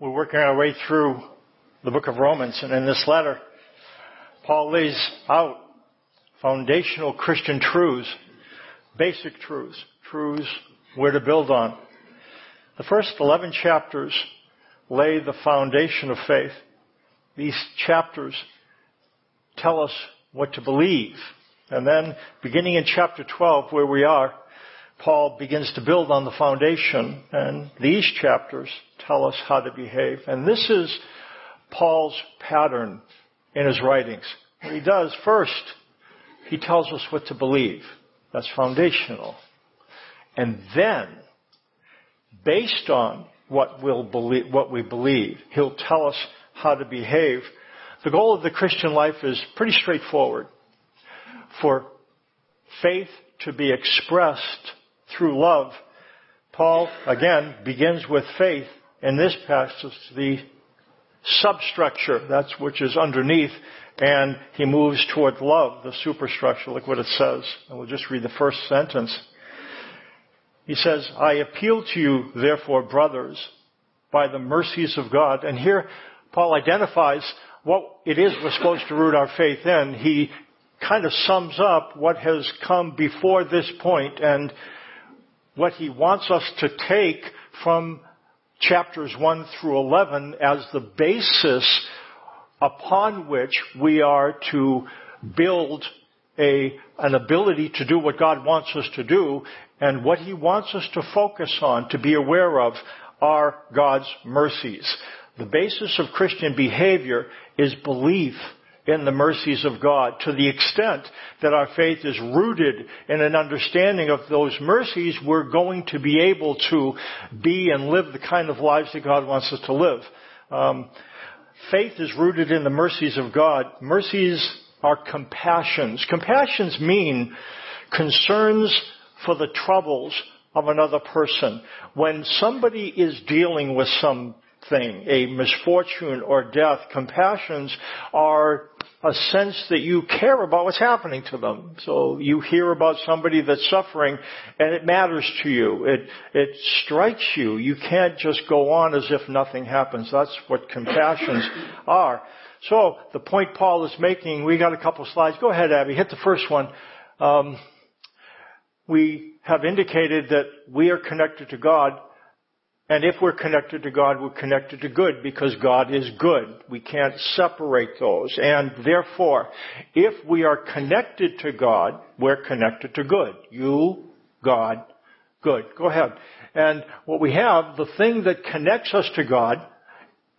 We're working our way through the book of Romans, and in this letter, Paul lays out foundational Christian truths, basic truths, truths we're to build on. The first 11 chapters lay the foundation of faith. These chapters tell us what to believe. And then, beginning in chapter 12, where we are, Paul begins to build on the foundation, and these chapters tell us how to behave. And this is Paul's pattern in his writings. What he does first, he tells us what to believe. That's foundational. And then, based on what, we'll believe, what we believe, he'll tell us how to behave. The goal of the Christian life is pretty straightforward. For faith to be expressed through love, Paul, again, begins with faith. In this passage, the substructure, that's which is underneath, and he moves toward love, the superstructure. Look what it says. And we'll just read the first sentence. He says, I appeal to you, therefore, brothers, by the mercies of God. And here, Paul identifies what it is we're supposed to root our faith in. He kind of sums up what has come before this point and what he wants us to take from chapters 1 through 11 as the basis upon which we are to build a, an ability to do what God wants us to do and what he wants us to focus on, to be aware of, are God's mercies. The basis of Christian behavior is belief in the mercies of God to the extent that our faith is rooted in an understanding of those mercies, we're going to be able to be and live the kind of lives that God wants us to live. Um, faith is rooted in the mercies of God. Mercies are compassions. Compassions mean concerns for the troubles of another person. When somebody is dealing with some thing, a misfortune or death, compassions are a sense that you care about what's happening to them. So you hear about somebody that's suffering and it matters to you. It, it strikes you. You can't just go on as if nothing happens. That's what compassions are. So the point Paul is making, we got a couple slides. Go ahead, Abby. Hit the first one. Um, we have indicated that we are connected to God and if we're connected to God, we're connected to good because God is good. We can't separate those. And therefore, if we are connected to God, we're connected to good. You, God, good. Go ahead. And what we have, the thing that connects us to God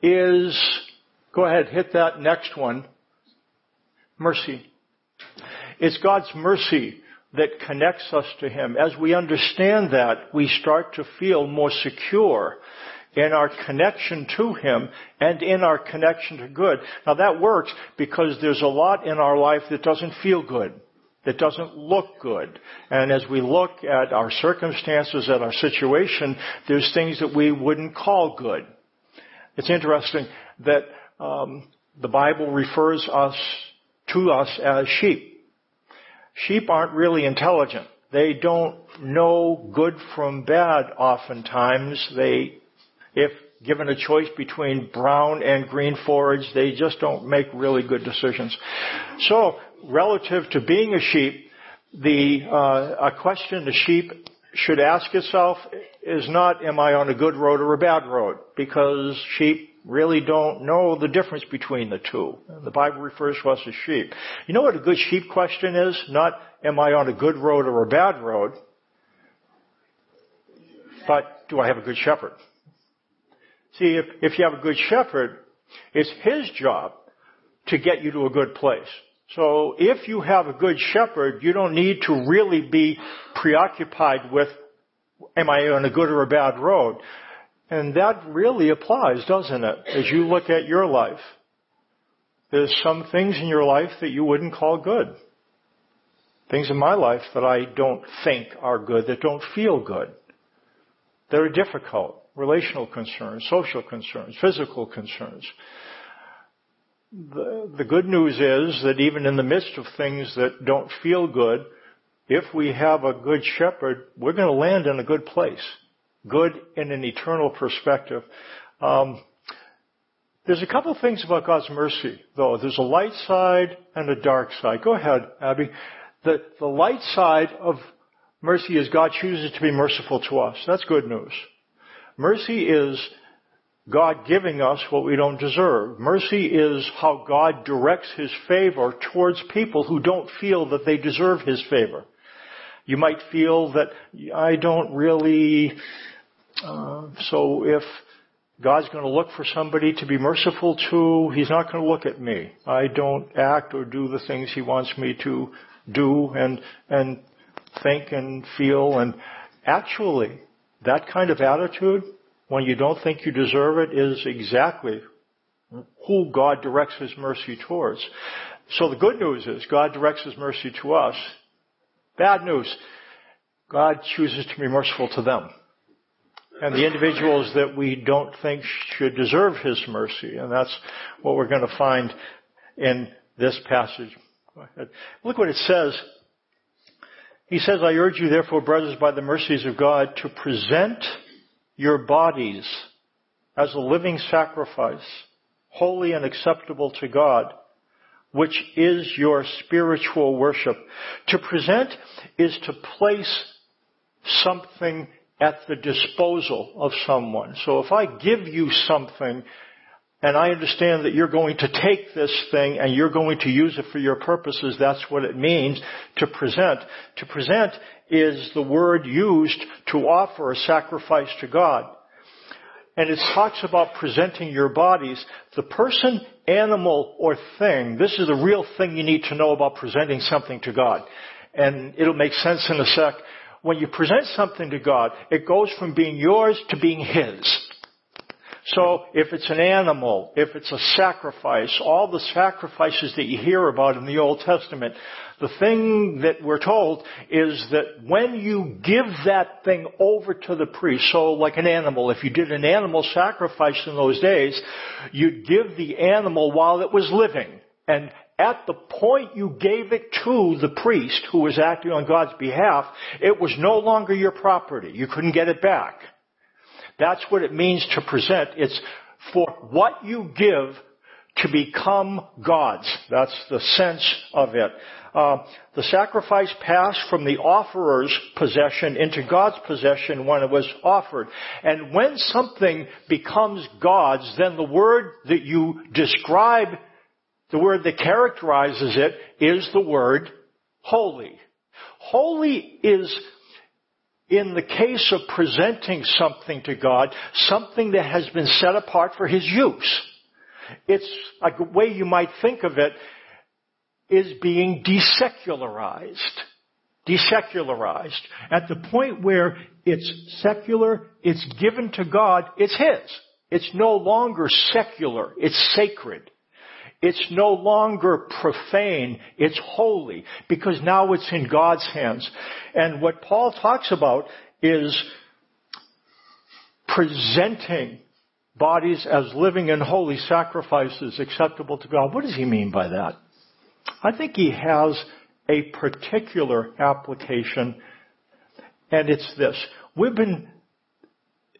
is, go ahead, hit that next one. Mercy. It's God's mercy that connects us to Him. As we understand that, we start to feel more secure in our connection to Him and in our connection to good. Now that works because there's a lot in our life that doesn't feel good. That doesn't look good. And as we look at our circumstances, at our situation, there's things that we wouldn't call good. It's interesting that um, the Bible refers us to us as sheep. Sheep aren't really intelligent. They don't know good from bad oftentimes. They, if given a choice between brown and green forage, they just don't make really good decisions. So, relative to being a sheep, the uh, a question the sheep should ask itself is not, am I on a good road or a bad road? Because sheep really don't know the difference between the two. The Bible refers to us as sheep. You know what a good sheep question is? Not, am I on a good road or a bad road? But, do I have a good shepherd? See, if, if you have a good shepherd, it's his job to get you to a good place. So if you have a good shepherd, you don't need to really be preoccupied with, am I on a good or a bad road? And that really applies, doesn't it? As you look at your life. There's some things in your life that you wouldn't call good. Things in my life that I don't think are good, that don't feel good. That are difficult. Relational concerns, social concerns, physical concerns. The, the good news is that even in the midst of things that don't feel good, if we have a good shepherd, we're going to land in a good place good in an eternal perspective. Um, There's a couple things about God's mercy, though. There's a light side and a dark side. Go ahead, Abby. The, the light side of mercy is God chooses to be merciful to us. That's good news. Mercy is God giving us what we don't deserve. Mercy is how God directs His favor towards people who don't feel that they deserve His favor. You might feel that I don't really, uh, so if God's going to look for somebody to be merciful to, He's not going to look at me. I don't act or do the things He wants me to do and, and think and feel and actually that kind of attitude when you don't think you deserve it is exactly who God directs His mercy towards. So the good news is God directs His mercy to us. Bad news, God chooses to be merciful to them. And the individuals that we don't think should deserve His mercy. And that's what we're going to find in this passage. Look what it says. He says, I urge you therefore, brothers, by the mercies of God, to present your bodies as a living sacrifice, holy and acceptable to God, which is your spiritual worship. To present is to place something at the disposal of someone. So if I give you something and I understand that you're going to take this thing and you're going to use it for your purposes. That's what it means to present. To present is the word used to offer a sacrifice to God. And it talks about presenting your bodies. The person, animal, or thing, this is the real thing you need to know about presenting something to God. And it'll make sense in a sec. When you present something to God, it goes from being yours to being His. So if it's an animal, if it's a sacrifice, all the sacrifices that you hear about in the Old Testament, the thing that we're told is that when you give that thing over to the priest, so like an animal, if you did an animal sacrifice in those days, you'd give the animal while it was living. And at the point you gave it to the priest who was acting on God's behalf, it was no longer your property. You couldn't get it back. That's what it means to present. It's for what you give to become God's. That's the sense of it. Uh, the sacrifice passed from the offerer's possession into God's possession when it was offered. And when something becomes God's, then the word that you describe, the word that characterizes it, is the word holy. Holy is in the case of presenting something to God, something that has been set apart for His use. It's a way you might think of it is being desecularized. Desecularized. At the point where it's secular, it's given to God, it's His. It's no longer secular, it's sacred. It's no longer profane, it's holy, because now it's in God's hands. And what Paul talks about is presenting bodies as living and holy sacrifices acceptable to God. What does he mean by that? I think he has a particular application, and it's this. We've been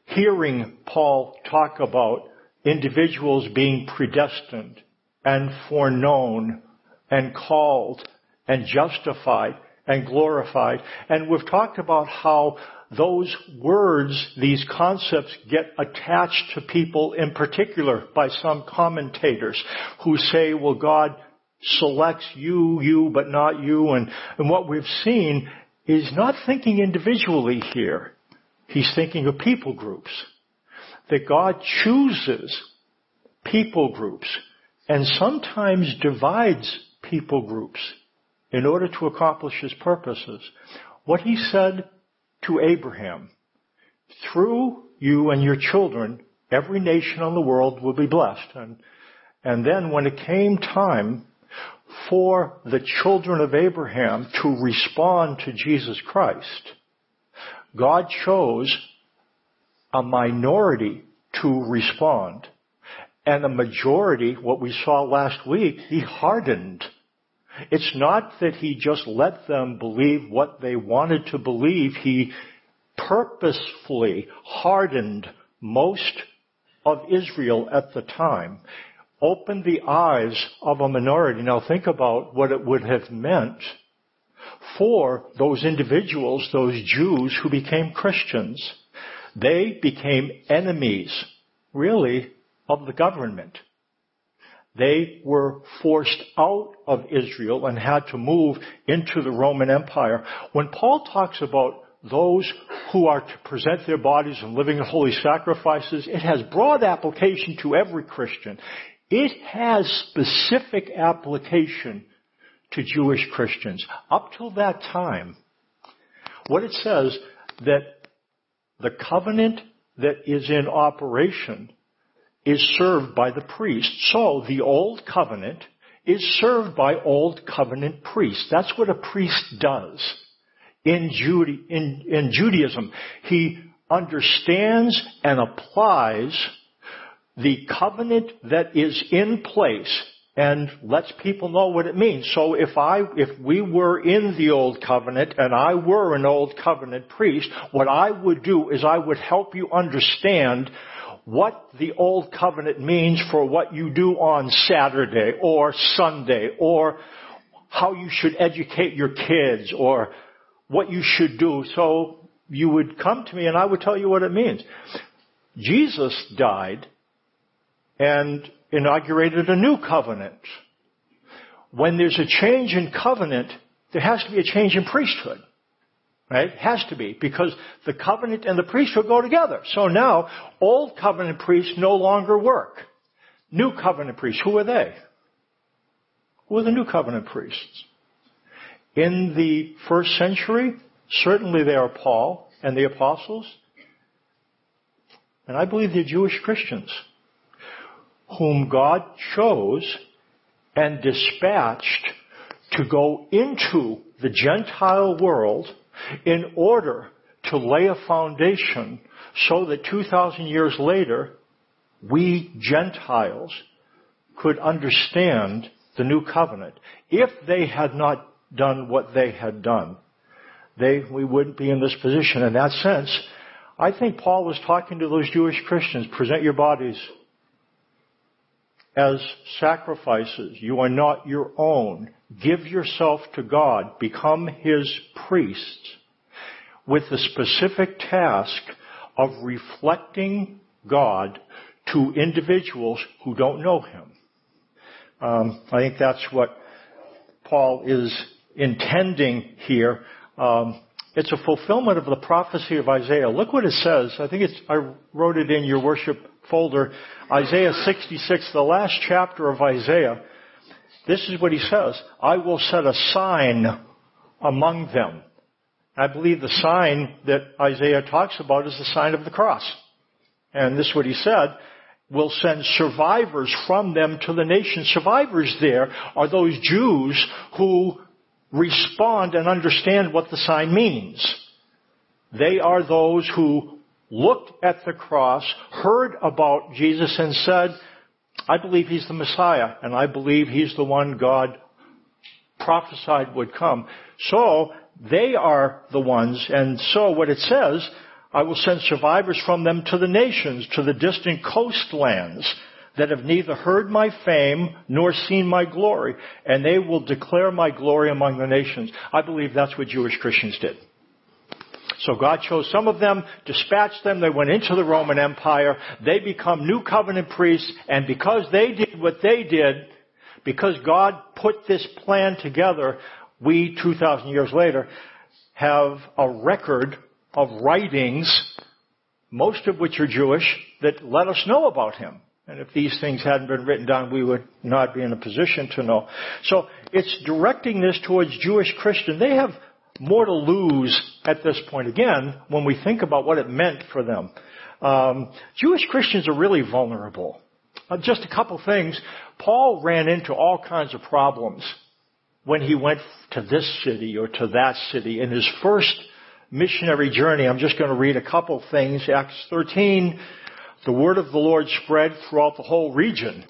hearing Paul talk about individuals being predestined and foreknown and called and justified and glorified. And we've talked about how those words, these concepts get attached to people in particular by some commentators who say, well, God selects you, you, but not you. And, and what we've seen is not thinking individually here. He's thinking of people groups. That God chooses people groups and sometimes divides people groups in order to accomplish his purposes. What he said to Abraham, through you and your children, every nation on the world will be blessed. And, and then when it came time for the children of Abraham to respond to Jesus Christ, God chose a minority to respond and the majority, what we saw last week, he hardened. It's not that he just let them believe what they wanted to believe. He purposefully hardened most of Israel at the time opened the eyes of a minority. Now think about what it would have meant for those individuals, those Jews who became Christians. They became enemies, really, of the government. They were forced out of Israel and had to move into the Roman Empire. When Paul talks about those who are to present their bodies and living holy sacrifices, it has broad application to every Christian. It has specific application to Jewish Christians. Up till that time, what it says that the covenant that is in operation is served by the priest. So the old covenant is served by old covenant priests. That's what a priest does in, in, in Judaism. He understands and applies the covenant that is in place and lets people know what it means. So if I, if we were in the old covenant and I were an old covenant priest, what I would do is I would help you understand what the old covenant means for what you do on Saturday or Sunday or how you should educate your kids or what you should do. So you would come to me and I would tell you what it means. Jesus died and inaugurated a new covenant. When there's a change in covenant, there has to be a change in priesthood. Right? Has to be, because the covenant and the priesthood go together. So now, old covenant priests no longer work. New covenant priests, who are they? Who are the new covenant priests? In the first century, certainly they are Paul and the apostles. And I believe they're Jewish Christians whom God chose and dispatched to go into the Gentile world in order to lay a foundation so that 2,000 years later, we Gentiles could understand the new covenant. If they had not done what they had done, they, we wouldn't be in this position. In that sense, I think Paul was talking to those Jewish Christians, present your bodies as sacrifices. You are not your own. Give yourself to God. Become His priest with the specific task of reflecting God to individuals who don't know Him. Um, I think that's what Paul is intending here. Um, it's a fulfillment of the prophecy of Isaiah. Look what it says. I think it's, I wrote it in your worship folder. Isaiah 66, the last chapter of Isaiah. This is what he says. I will set a sign among them. I believe the sign that Isaiah talks about is the sign of the cross. And this is what he said. Will send survivors from them to the nation. Survivors there are those Jews who respond and understand what the sign means. They are those who looked at the cross, heard about Jesus and said, I believe he's the Messiah and I believe he's the one God prophesied would come. So they are the ones and so what it says, I will send survivors from them to the nations, to the distant coastlands that have neither heard my fame nor seen my glory, and they will declare my glory among the nations. I believe that's what Jewish Christians did. So God chose some of them, dispatched them, they went into the Roman Empire, they become new covenant priests, and because they did what they did, because God put this plan together, we, 2,000 years later, have a record of writings, most of which are Jewish, that let us know about Him. And if these things hadn't been written down, we would not be in a position to know. So it's directing this towards Jewish Christians. They have more to lose at this point again when we think about what it meant for them. Um, Jewish Christians are really vulnerable. Uh, just a couple things. Paul ran into all kinds of problems when he went to this city or to that city in his first missionary journey. I'm just going to read a couple things. Acts 13, the word of the Lord spread throughout the whole region.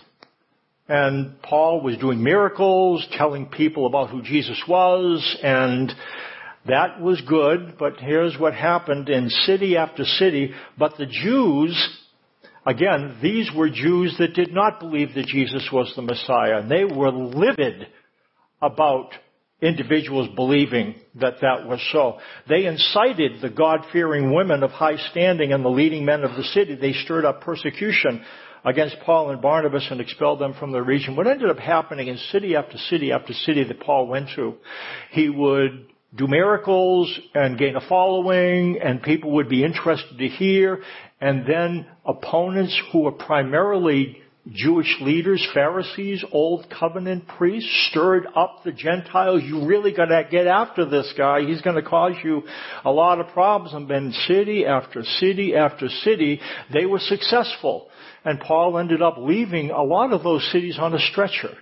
And Paul was doing miracles, telling people about who Jesus was, and that was good, but here's what happened in city after city. But the Jews again, these were Jews that did not believe that Jesus was the Messiah. And they were livid about individuals believing that that was so. They incited the God-fearing women of high standing and the leading men of the city. They stirred up persecution against Paul and Barnabas and expelled them from the region. What ended up happening in city after city after city that Paul went to, he would do miracles and gain a following and people would be interested to hear and then opponents who were primarily Jewish leaders, Pharisees, Old Covenant priests stirred up the Gentiles. You really gotta get after this guy. He's gonna cause you a lot of problems. And then city after city after city, they were successful. And Paul ended up leaving a lot of those cities on a stretcher.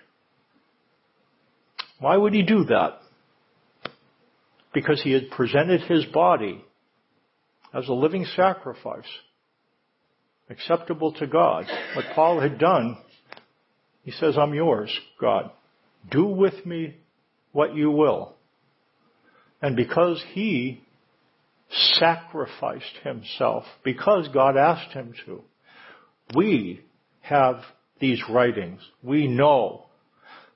Why would he do that? Because he had presented his body as a living sacrifice acceptable to God. What Paul had done, he says, I'm yours, God. Do with me what you will. And because he sacrificed himself, because God asked him to, we have these writings. We know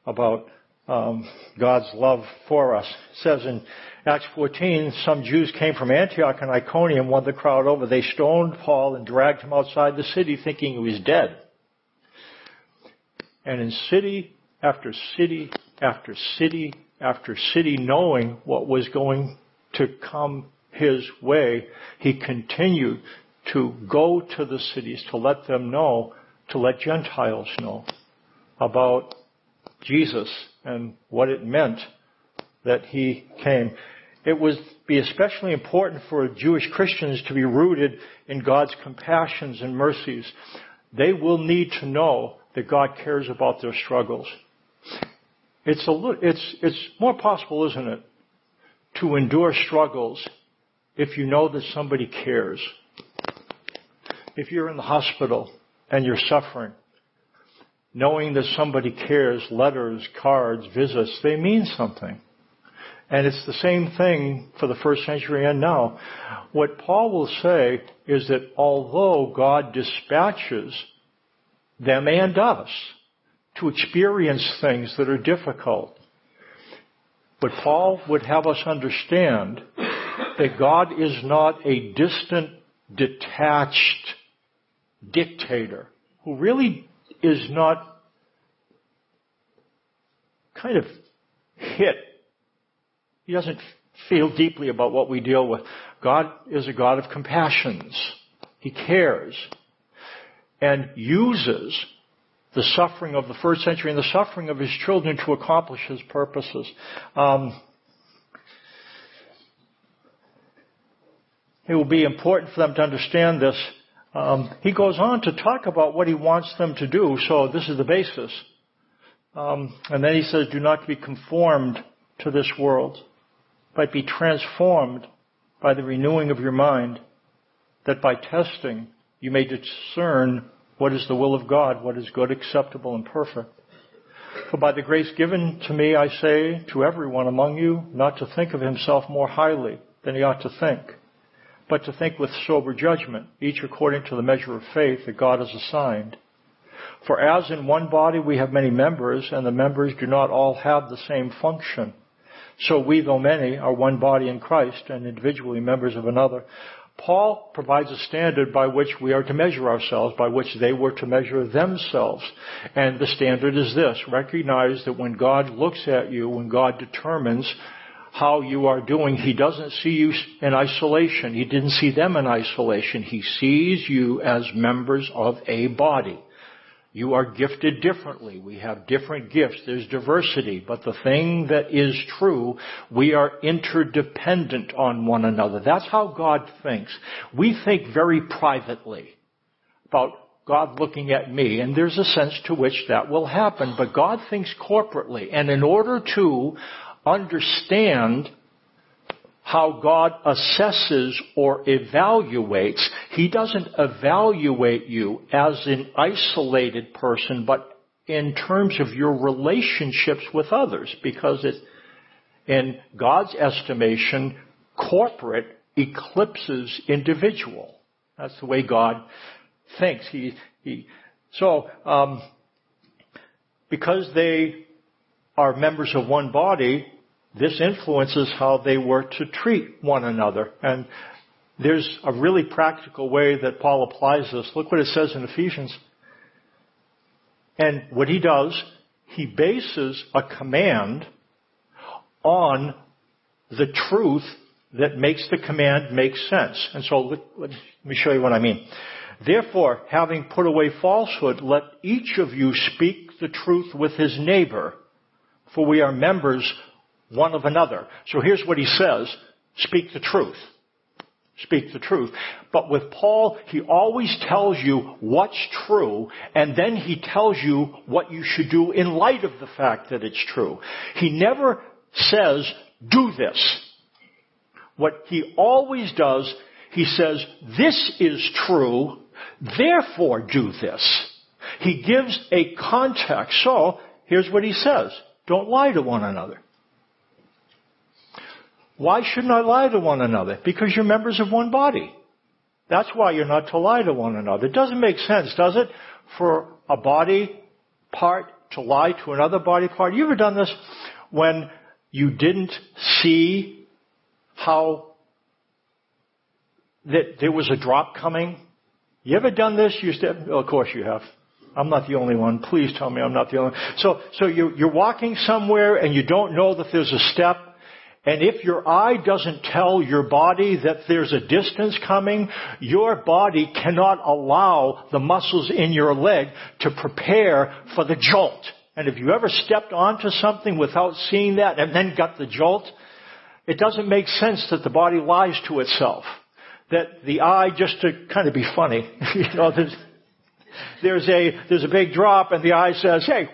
about um, God's love for us. It says in Acts 14, some Jews came from Antioch and Iconium, won the crowd over. They stoned Paul and dragged him outside the city thinking he was dead. And in city after city after city after city, knowing what was going to come his way, he continued to go to the cities to let them know, to let Gentiles know about Jesus and what it meant that he came. It would be especially important for Jewish Christians to be rooted in God's compassions and mercies. They will need to know that God cares about their struggles. It's a, it's, it's more possible, isn't it, to endure struggles if you know that somebody cares. If you're in the hospital and you're suffering, knowing that somebody cares, letters, cards, visits, they mean something. And it's the same thing for the first century and now. What Paul will say is that although God dispatches them and us to experience things that are difficult, but Paul would have us understand that God is not a distant, detached dictator who really is not kind of hit. He doesn't feel deeply about what we deal with. God is a God of compassions. He cares and uses the suffering of the first century and the suffering of his children to accomplish his purposes. Um, it will be important for them to understand this um, he goes on to talk about what he wants them to do. So this is the basis. Um, and then he says, "Do not be conformed to this world, but be transformed by the renewing of your mind, that by testing you may discern what is the will of God, what is good, acceptable, and perfect." For by the grace given to me, I say to everyone among you, not to think of himself more highly than he ought to think but to think with sober judgment, each according to the measure of faith that God has assigned. For as in one body we have many members, and the members do not all have the same function, so we, though many, are one body in Christ, and individually members of another. Paul provides a standard by which we are to measure ourselves, by which they were to measure themselves. And the standard is this. Recognize that when God looks at you, when God determines how you are doing. He doesn't see you in isolation. He didn't see them in isolation. He sees you as members of a body. You are gifted differently. We have different gifts. There's diversity. But the thing that is true, we are interdependent on one another. That's how God thinks. We think very privately about God looking at me, and there's a sense to which that will happen, but God thinks corporately. And in order to understand how God assesses or evaluates, He doesn't evaluate you as an isolated person, but in terms of your relationships with others, because it, in God's estimation, corporate eclipses individual. That's the way God thinks. He, he, so, um, because they are members of one body, this influences how they were to treat one another. And there's a really practical way that Paul applies this. Look what it says in Ephesians. And what he does, he bases a command on the truth that makes the command make sense. And so let, let, me show you what I mean. Therefore, having put away falsehood, let each of you speak the truth with his neighbor, for we are members one of another. So here's what he says. Speak the truth. Speak the truth. But with Paul, he always tells you what's true, and then he tells you what you should do in light of the fact that it's true. He never says, do this. What he always does, he says, this is true, therefore do this. He gives a context. So, here's what he says. Don't lie to one another. Why shouldn't I lie to one another? Because you're members of one body. That's why you're not to lie to one another. It doesn't make sense, does it? For a body part to lie to another body part. You ever done this when you didn't see how that there was a drop coming? You ever done this? You said, well, of course you have. I'm not the only one. Please tell me I'm not the only one. So, so you're, you're walking somewhere and you don't know that there's a step. And if your eye doesn't tell your body that there's a distance coming, your body cannot allow the muscles in your leg to prepare for the jolt. And if you ever stepped onto something without seeing that and then got the jolt, it doesn't make sense that the body lies to itself. That the eye, just to kind of be funny, you know, there's a, there's a big drop and the eye says, hey,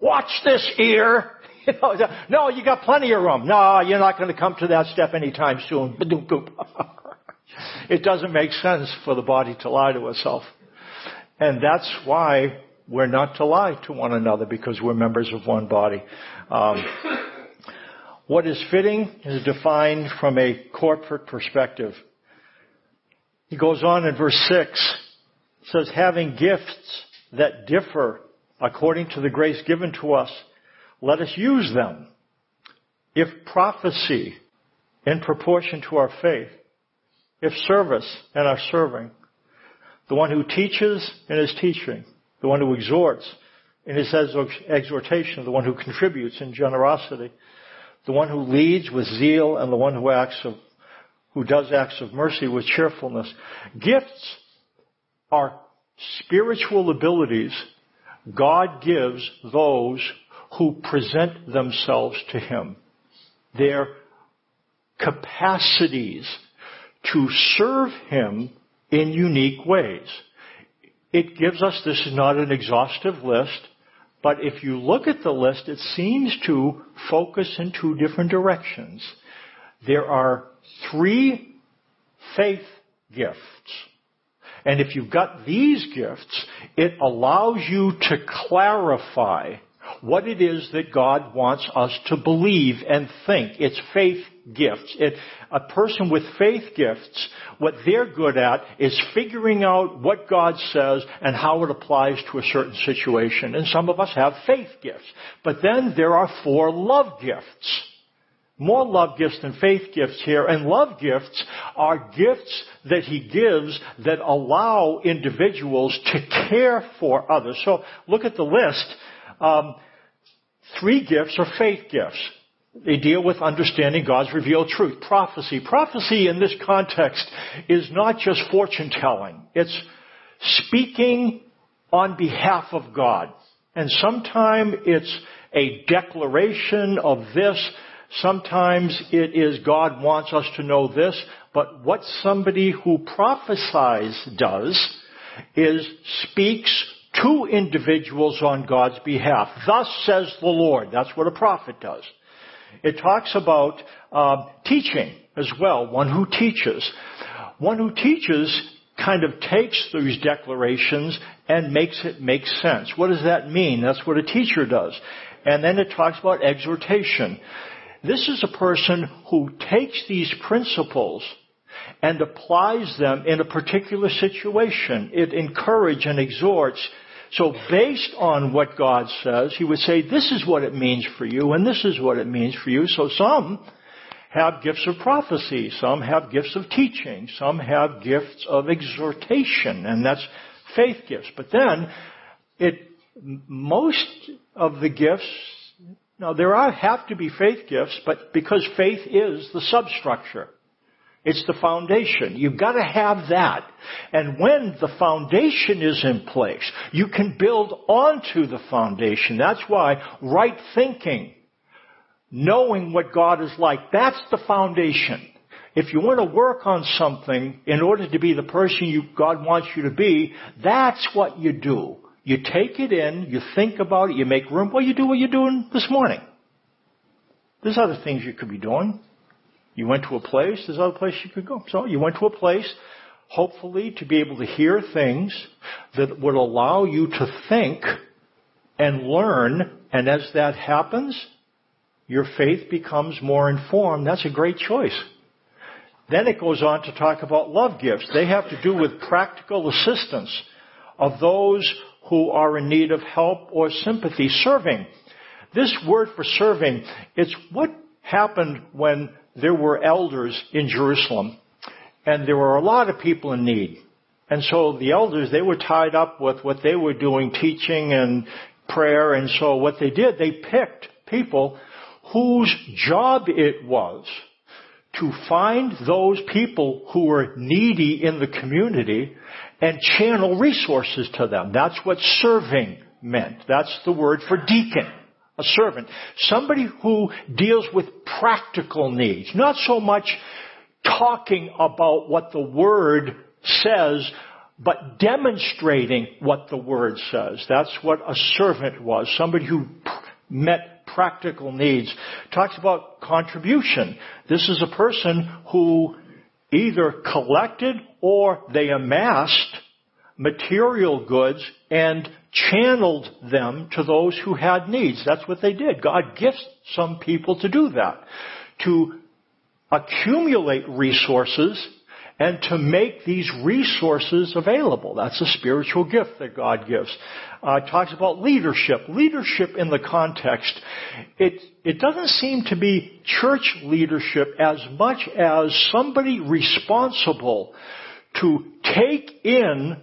watch this ear. You know, no, you got plenty of room. No, you're not going to come to that step anytime soon. it doesn't make sense for the body to lie to itself. And that's why we're not to lie to one another because we're members of one body. Um, what is fitting is defined from a corporate perspective. He goes on in verse 6, says, having gifts that differ according to the grace given to us, let us use them. If prophecy in proportion to our faith, if service in our serving, the one who teaches in his teaching, the one who exhorts in his exhortation, the one who contributes in generosity, the one who leads with zeal, and the one who acts of, who does acts of mercy with cheerfulness. Gifts are spiritual abilities God gives those who present themselves to Him. Their capacities to serve Him in unique ways. It gives us, this is not an exhaustive list, but if you look at the list, it seems to focus in two different directions. There are three faith gifts. And if you've got these gifts, it allows you to clarify what it is that God wants us to believe and think. It's faith gifts. It, a person with faith gifts, what they're good at is figuring out what God says and how it applies to a certain situation. And some of us have faith gifts. But then there are four love gifts. More love gifts than faith gifts here. And love gifts are gifts that he gives that allow individuals to care for others. So look at the list. Um, three gifts are faith gifts. They deal with understanding God's revealed truth. Prophecy. Prophecy in this context is not just fortune telling. It's speaking on behalf of God. And sometimes it's a declaration of this. Sometimes it is God wants us to know this. But what somebody who prophesies does is speaks to individuals on God's behalf. Thus says the Lord. That's what a prophet does. It talks about uh, teaching as well, one who teaches. One who teaches kind of takes these declarations and makes it make sense. What does that mean? That's what a teacher does. And then it talks about exhortation. This is a person who takes these principles and applies them in a particular situation. It encourages and exhorts. So based on what God says, he would say, this is what it means for you, and this is what it means for you. So some have gifts of prophecy, some have gifts of teaching, some have gifts of exhortation, and that's faith gifts. But then, it, most of the gifts, now there are, have to be faith gifts, but because faith is the substructure. It's the foundation. You've got to have that. And when the foundation is in place, you can build onto the foundation. That's why right thinking, knowing what God is like, that's the foundation. If you want to work on something in order to be the person you, God wants you to be, that's what you do. You take it in, you think about it, you make room. Well, you do what you're doing this morning. There's other things you could be doing. You went to a place, there's other place you could go. So you went to a place, hopefully to be able to hear things that would allow you to think and learn, and as that happens, your faith becomes more informed. That's a great choice. Then it goes on to talk about love gifts. They have to do with practical assistance of those who are in need of help or sympathy. Serving. This word for serving, it's what happened when there were elders in Jerusalem and there were a lot of people in need. And so the elders, they were tied up with what they were doing, teaching and prayer. And so what they did, they picked people whose job it was to find those people who were needy in the community and channel resources to them. That's what serving meant. That's the word for deacon. A servant. Somebody who deals with practical needs. Not so much talking about what the word says, but demonstrating what the word says. That's what a servant was. Somebody who met practical needs. Talks about contribution. This is a person who either collected or they amassed material goods and channeled them to those who had needs. That's what they did. God gifts some people to do that. To accumulate resources and to make these resources available. That's a spiritual gift that God gives. Uh, it talks about leadership. Leadership in the context. It, it doesn't seem to be church leadership as much as somebody responsible to take in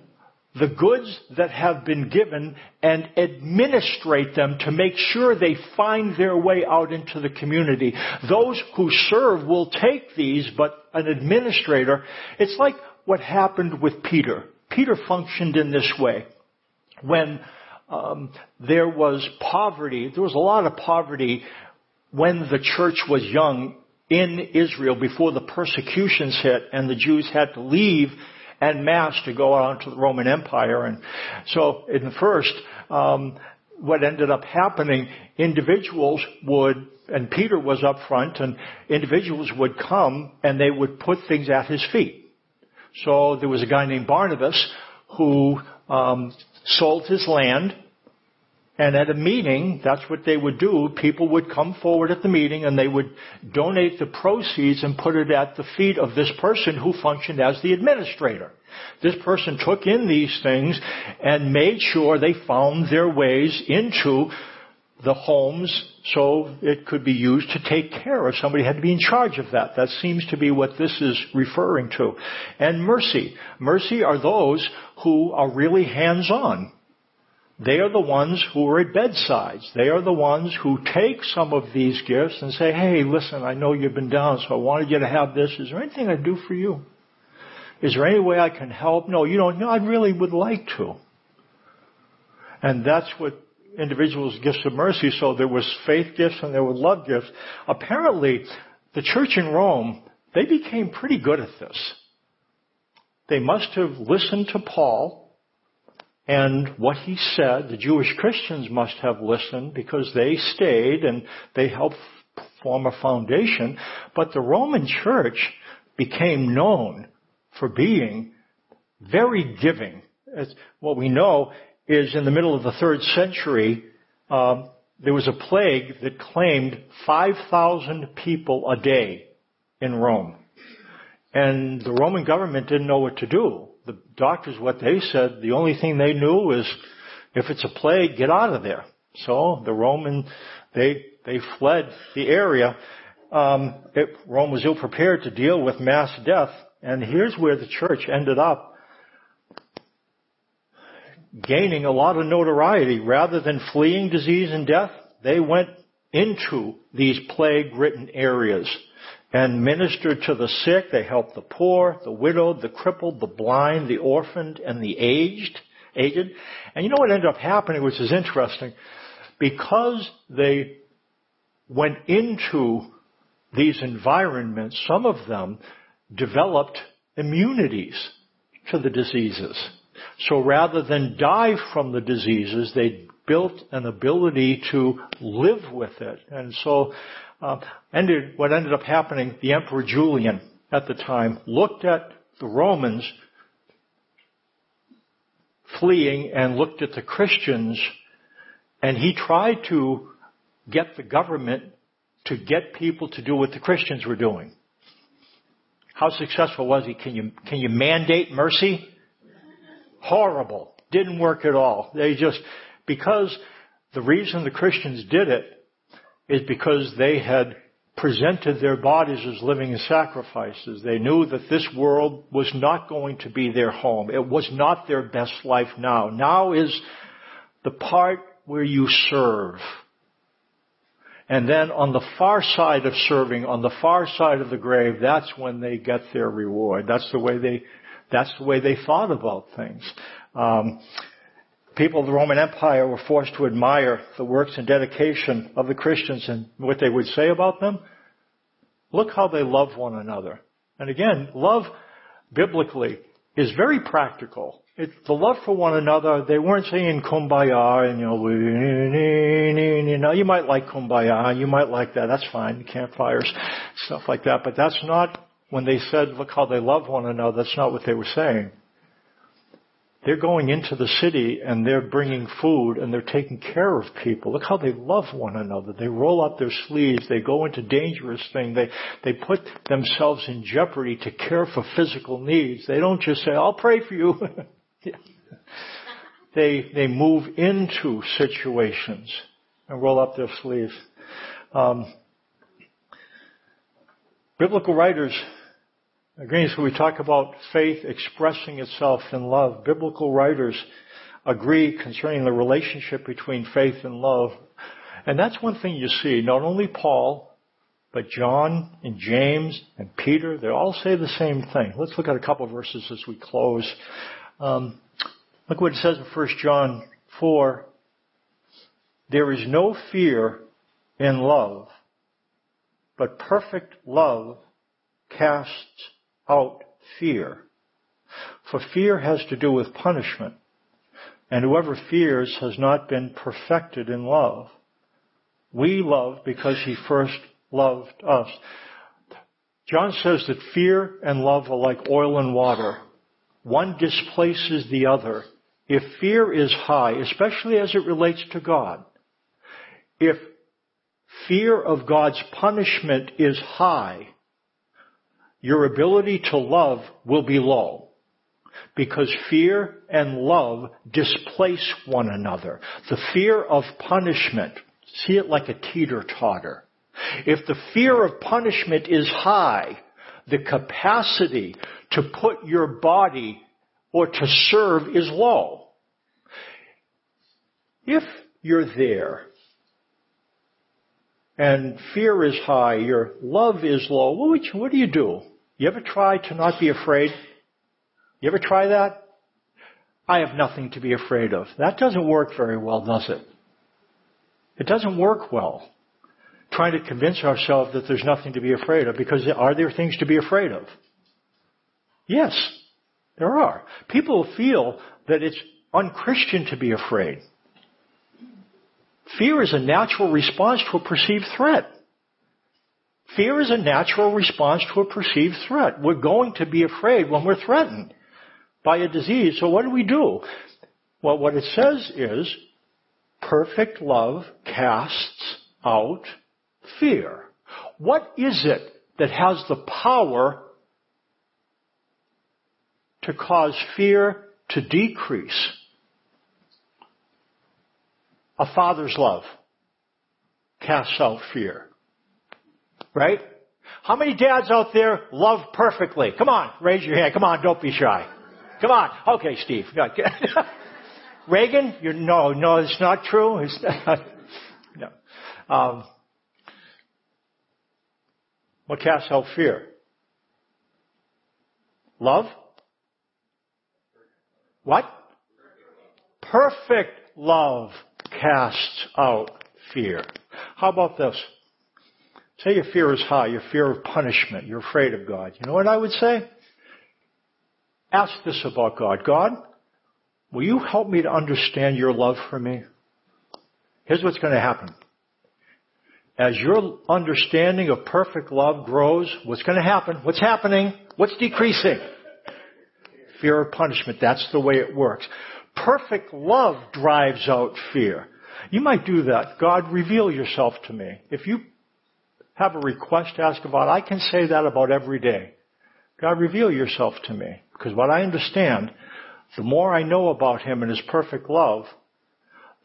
the goods that have been given and administrate them to make sure they find their way out into the community. Those who serve will take these, but an administrator, it's like what happened with Peter. Peter functioned in this way. When um, there was poverty, there was a lot of poverty when the church was young in Israel before the persecutions hit and the Jews had to leave en mass to go out to the Roman Empire. And so in the first, um, what ended up happening, individuals would, and Peter was up front, and individuals would come and they would put things at his feet. So there was a guy named Barnabas who um, sold his land and at a meeting, that's what they would do. People would come forward at the meeting and they would donate the proceeds and put it at the feet of this person who functioned as the administrator. This person took in these things and made sure they found their ways into the homes so it could be used to take care of. Somebody had to be in charge of that. That seems to be what this is referring to. And mercy. Mercy are those who are really hands-on. They are the ones who are at bedsides. They are the ones who take some of these gifts and say, hey, listen, I know you've been down, so I wanted you to have this. Is there anything I do for you? Is there any way I can help? No, you don't. No, I really would like to. And that's what individuals' gifts of mercy. So there was faith gifts and there were love gifts. Apparently, the church in Rome, they became pretty good at this. They must have listened to Paul and what he said, the Jewish Christians must have listened because they stayed and they helped form a foundation. But the Roman church became known for being very giving. What we know is in the middle of the third century, uh, there was a plague that claimed 5,000 people a day in Rome. And the Roman government didn't know what to do. The doctors, what they said, the only thing they knew was, if it's a plague, get out of there. So the Roman, they, they fled the area. Um, it, Rome was ill prepared to deal with mass death. And here's where the church ended up gaining a lot of notoriety. Rather than fleeing disease and death, they went into these plague-ridden areas and ministered to the sick. They helped the poor, the widowed, the crippled, the blind, the orphaned, and the aged. Aged. And you know what ended up happening, which is interesting? Because they went into these environments, some of them developed immunities to the diseases. So rather than die from the diseases, they built an ability to live with it. And so uh, ended, what ended up happening, the Emperor Julian at the time looked at the Romans fleeing and looked at the Christians and he tried to get the government to get people to do what the Christians were doing. How successful was he? Can you, can you mandate mercy? Horrible. Didn't work at all. They just, because the reason the Christians did it is because they had presented their bodies as living sacrifices. They knew that this world was not going to be their home. It was not their best life now. Now is the part where you serve. And then on the far side of serving, on the far side of the grave, that's when they get their reward. That's the way they, that's the way they thought about things. Um, people of the Roman Empire were forced to admire the works and dedication of the Christians and what they would say about them. Look how they love one another. And again, love biblically is very practical. It, the love for one another, they weren't saying kumbaya and you know, you might like kumbaya, you might like that, that's fine, campfires, stuff like that, but that's not when they said, look how they love one another, that's not what they were saying. They're going into the city and they're bringing food and they're taking care of people. Look how they love one another. They roll up their sleeves. They go into dangerous things. They, they put themselves in jeopardy to care for physical needs. They don't just say, I'll pray for you. they, they move into situations and roll up their sleeves. Um, biblical writers Again, so we talk about faith expressing itself in love. Biblical writers agree concerning the relationship between faith and love. And that's one thing you see. Not only Paul, but John and James and Peter, they all say the same thing. Let's look at a couple verses as we close. Um, look what it says in 1 John 4. There is no fear in love, but perfect love casts out fear. For fear has to do with punishment. And whoever fears has not been perfected in love. We love because he first loved us. John says that fear and love are like oil and water. One displaces the other. If fear is high, especially as it relates to God, if fear of God's punishment is high, your ability to love will be low. Because fear and love displace one another. The fear of punishment, see it like a teeter-totter. If the fear of punishment is high, the capacity to put your body or to serve is low. If you're there and fear is high, your love is low, what, you, what do you do? You ever try to not be afraid? You ever try that? I have nothing to be afraid of. That doesn't work very well, does it? It doesn't work well. Trying to convince ourselves that there's nothing to be afraid of because are there things to be afraid of? Yes, there are. People feel that it's unchristian to be afraid. Fear is a natural response to a perceived threat. Fear is a natural response to a perceived threat. We're going to be afraid when we're threatened by a disease. So what do we do? Well, what it says is, perfect love casts out fear. What is it that has the power to cause fear to decrease? A father's love casts out fear. Right? How many dads out there love perfectly? Come on, raise your hand. Come on, don't be shy. Come on. Okay, Steve. Reagan, you're, no, no, it's not true. It's not, no. Um, what casts out fear? Love? What? Perfect love casts out fear. How about this? Say your fear is high, your fear of punishment, you're afraid of God. You know what I would say? Ask this about God. God, will you help me to understand your love for me? Here's what's going to happen. As your understanding of perfect love grows, what's going to happen? What's happening? What's decreasing? Fear of punishment. That's the way it works. Perfect love drives out fear. You might do that. God, reveal yourself to me. If you have a request to ask about, I can say that about every day. God, reveal yourself to me. Because what I understand, the more I know about Him and His perfect love,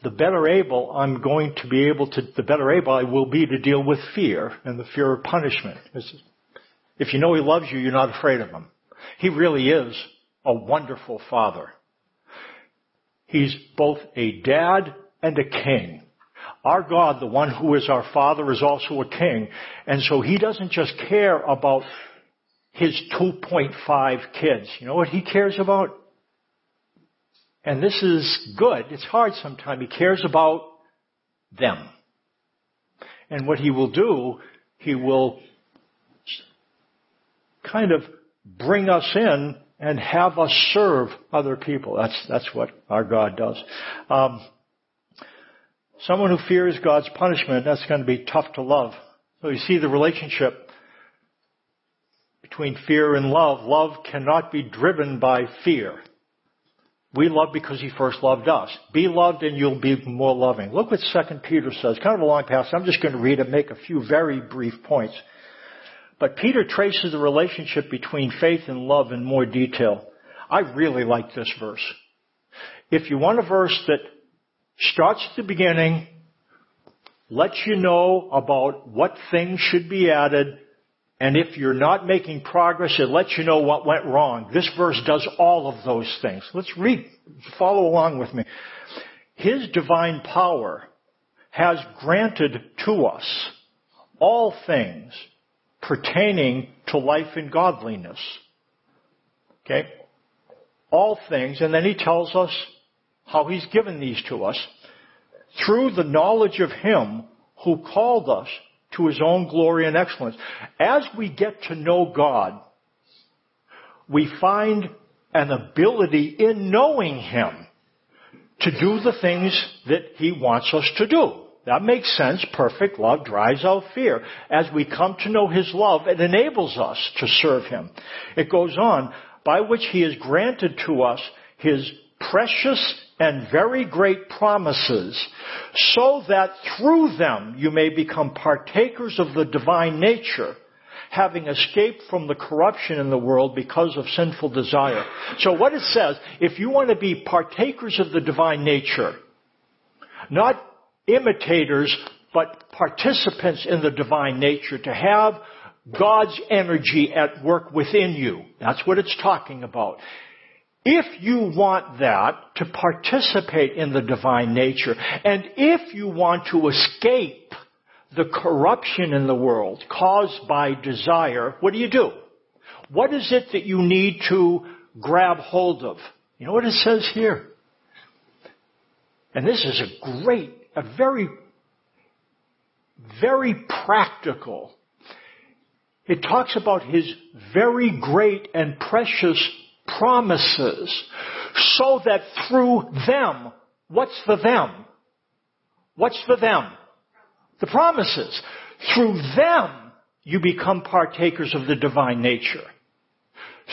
the better able I'm going to be able to, the better able I will be to deal with fear and the fear of punishment. If you know He loves you, you're not afraid of Him. He really is a wonderful Father. He's both a dad and a king. Our God, the one who is our Father, is also a king. And so He doesn't just care about his 2.5 kids. You know what he cares about? And this is good. It's hard sometimes. He cares about them. And what he will do, he will kind of bring us in and have us serve other people. That's, that's what our God does. Um, someone who fears God's punishment, that's going to be tough to love. So you see the relationship between fear and love. Love cannot be driven by fear. We love because he first loved us. Be loved and you'll be more loving. Look what 2 Peter says. Kind of a long passage. I'm just going to read it, make a few very brief points. But Peter traces the relationship between faith and love in more detail. I really like this verse. If you want a verse that starts at the beginning, lets you know about what things should be added, and if you're not making progress, it lets you know what went wrong. This verse does all of those things. Let's read, follow along with me. His divine power has granted to us all things pertaining to life and godliness. Okay? All things, and then he tells us how he's given these to us through the knowledge of him who called us to his own glory and excellence. As we get to know God, we find an ability in knowing him to do the things that he wants us to do. That makes sense. Perfect love drives out fear. As we come to know His love, it enables us to serve Him. It goes on, by which He has granted to us His precious and very great promises, so that through them you may become partakers of the divine nature, having escaped from the corruption in the world because of sinful desire. So what it says, if you want to be partakers of the divine nature, not imitators, but participants in the divine nature, to have God's energy at work within you. That's what it's talking about. If you want that to participate in the divine nature, and if you want to escape the corruption in the world caused by desire, what do you do? What is it that you need to grab hold of? You know what it says here? And this is a great, a very, very practical. It talks about his very great and precious promises so that through them, what's the them? What's the them? The promises. Through them, you become partakers of the divine nature.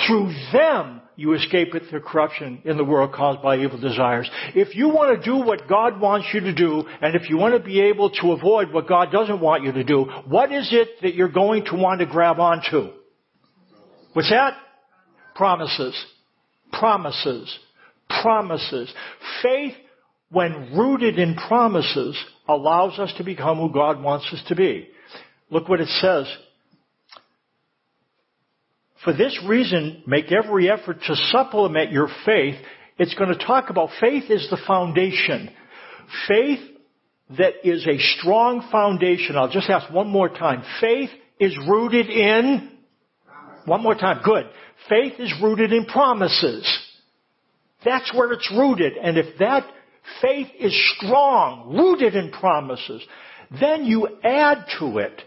Through them, you escape the corruption in the world caused by evil desires. If you want to do what God wants you to do, and if you want to be able to avoid what God doesn't want you to do, what is it that you're going to want to grab onto? What's that? Promises. promises. Promises. Faith, when rooted in promises, allows us to become who God wants us to be. Look what it says. For this reason, make every effort to supplement your faith. It's going to talk about faith is the foundation. Faith that is a strong foundation. I'll just ask one more time. Faith is rooted in, one more time, good. Faith is rooted in promises. That's where it's rooted. And if that faith is strong, rooted in promises, then you add to it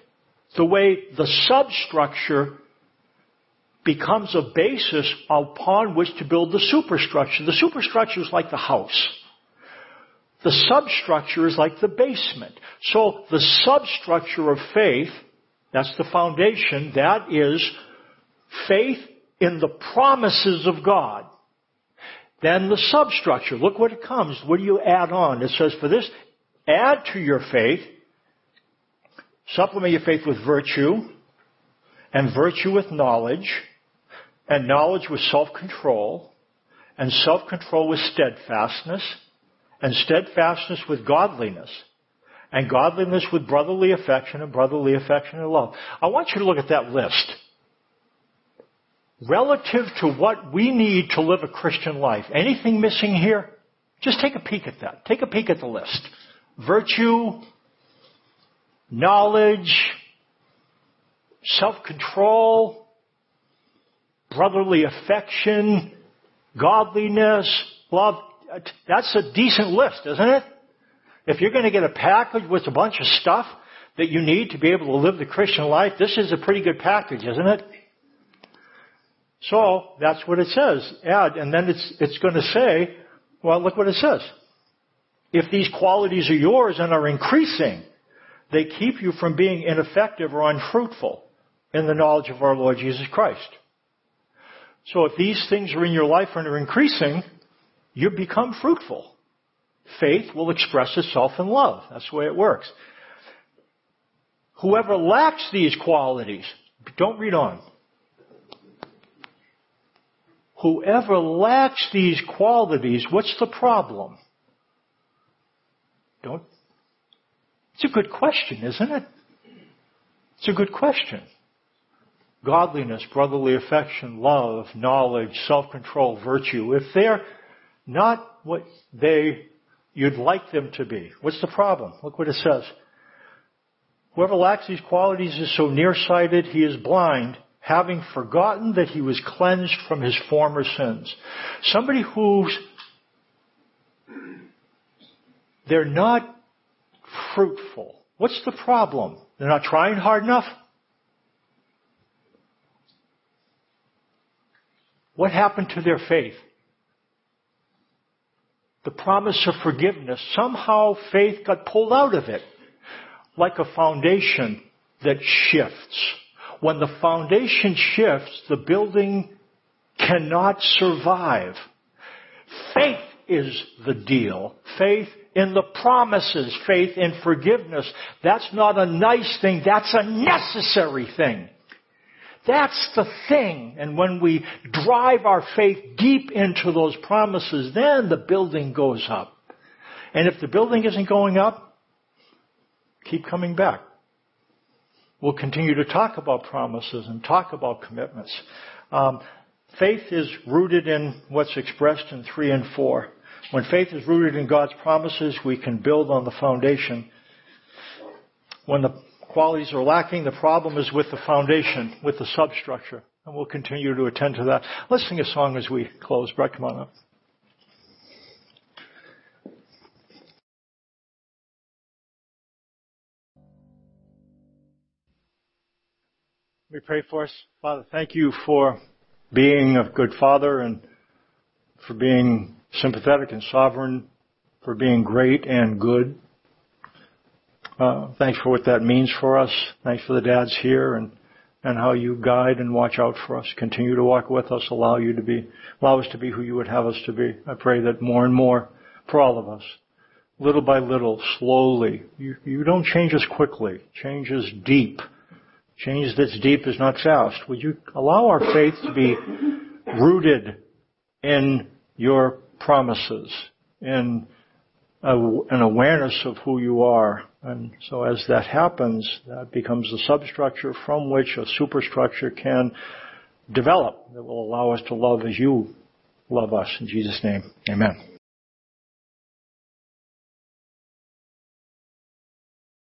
the way the substructure becomes a basis upon which to build the superstructure. The superstructure is like the house. The substructure is like the basement. So the substructure of faith, that's the foundation, that is faith in the promises of God. Then the substructure, look what it comes. What do you add on? It says, for this, add to your faith, supplement your faith with virtue, and virtue with knowledge, and knowledge with self-control, and self-control with steadfastness, and steadfastness with godliness, and godliness with brotherly affection, and brotherly affection and love. I want you to look at that list. Relative to what we need to live a Christian life, anything missing here? Just take a peek at that. Take a peek at the list. Virtue, knowledge, self-control, brotherly affection, godliness, love. That's a decent list, isn't it? If you're going to get a package with a bunch of stuff that you need to be able to live the Christian life, this is a pretty good package, isn't it? So, that's what it says. Add, and then it's, it's going to say, well, look what it says. If these qualities are yours and are increasing, they keep you from being ineffective or unfruitful in the knowledge of our Lord Jesus Christ. So if these things are in your life and are increasing, you become fruitful. Faith will express itself in love. That's the way it works. Whoever lacks these qualities, don't read on. Whoever lacks these qualities, what's the problem? Don't. It's a good question, isn't it? It's a good question godliness, brotherly affection, love, knowledge, self-control, virtue, if they're not what they, you'd like them to be, what's the problem? Look what it says. Whoever lacks these qualities is so nearsighted he is blind, having forgotten that he was cleansed from his former sins. Somebody who's, they're not fruitful. What's the problem? They're not trying hard enough? What happened to their faith? The promise of forgiveness. Somehow faith got pulled out of it. Like a foundation that shifts. When the foundation shifts, the building cannot survive. Faith is the deal. Faith in the promises. Faith in forgiveness. That's not a nice thing. That's a necessary thing. That's the thing. And when we drive our faith deep into those promises, then the building goes up. And if the building isn't going up, keep coming back. We'll continue to talk about promises and talk about commitments. Um, faith is rooted in what's expressed in 3 and 4. When faith is rooted in God's promises, we can build on the foundation. When the qualities are lacking. The problem is with the foundation, with the substructure. And we'll continue to attend to that. Let's sing a song as we close. Brett, come on up. We pray for us. Father, thank you for being a good father and for being sympathetic and sovereign, for being great and good. Uh, thanks for what that means for us. Thanks for the dads here and, and how you guide and watch out for us. Continue to walk with us. Allow you to be, allow us to be who you would have us to be. I pray that more and more for all of us, little by little, slowly. You, you don't change us quickly. Change is deep. Change that's deep is not fast. Would you allow our faith to be rooted in your promises, in a, an awareness of who you are. And so as that happens, that becomes the substructure from which a superstructure can develop that will allow us to love as you love us. In Jesus' name, amen.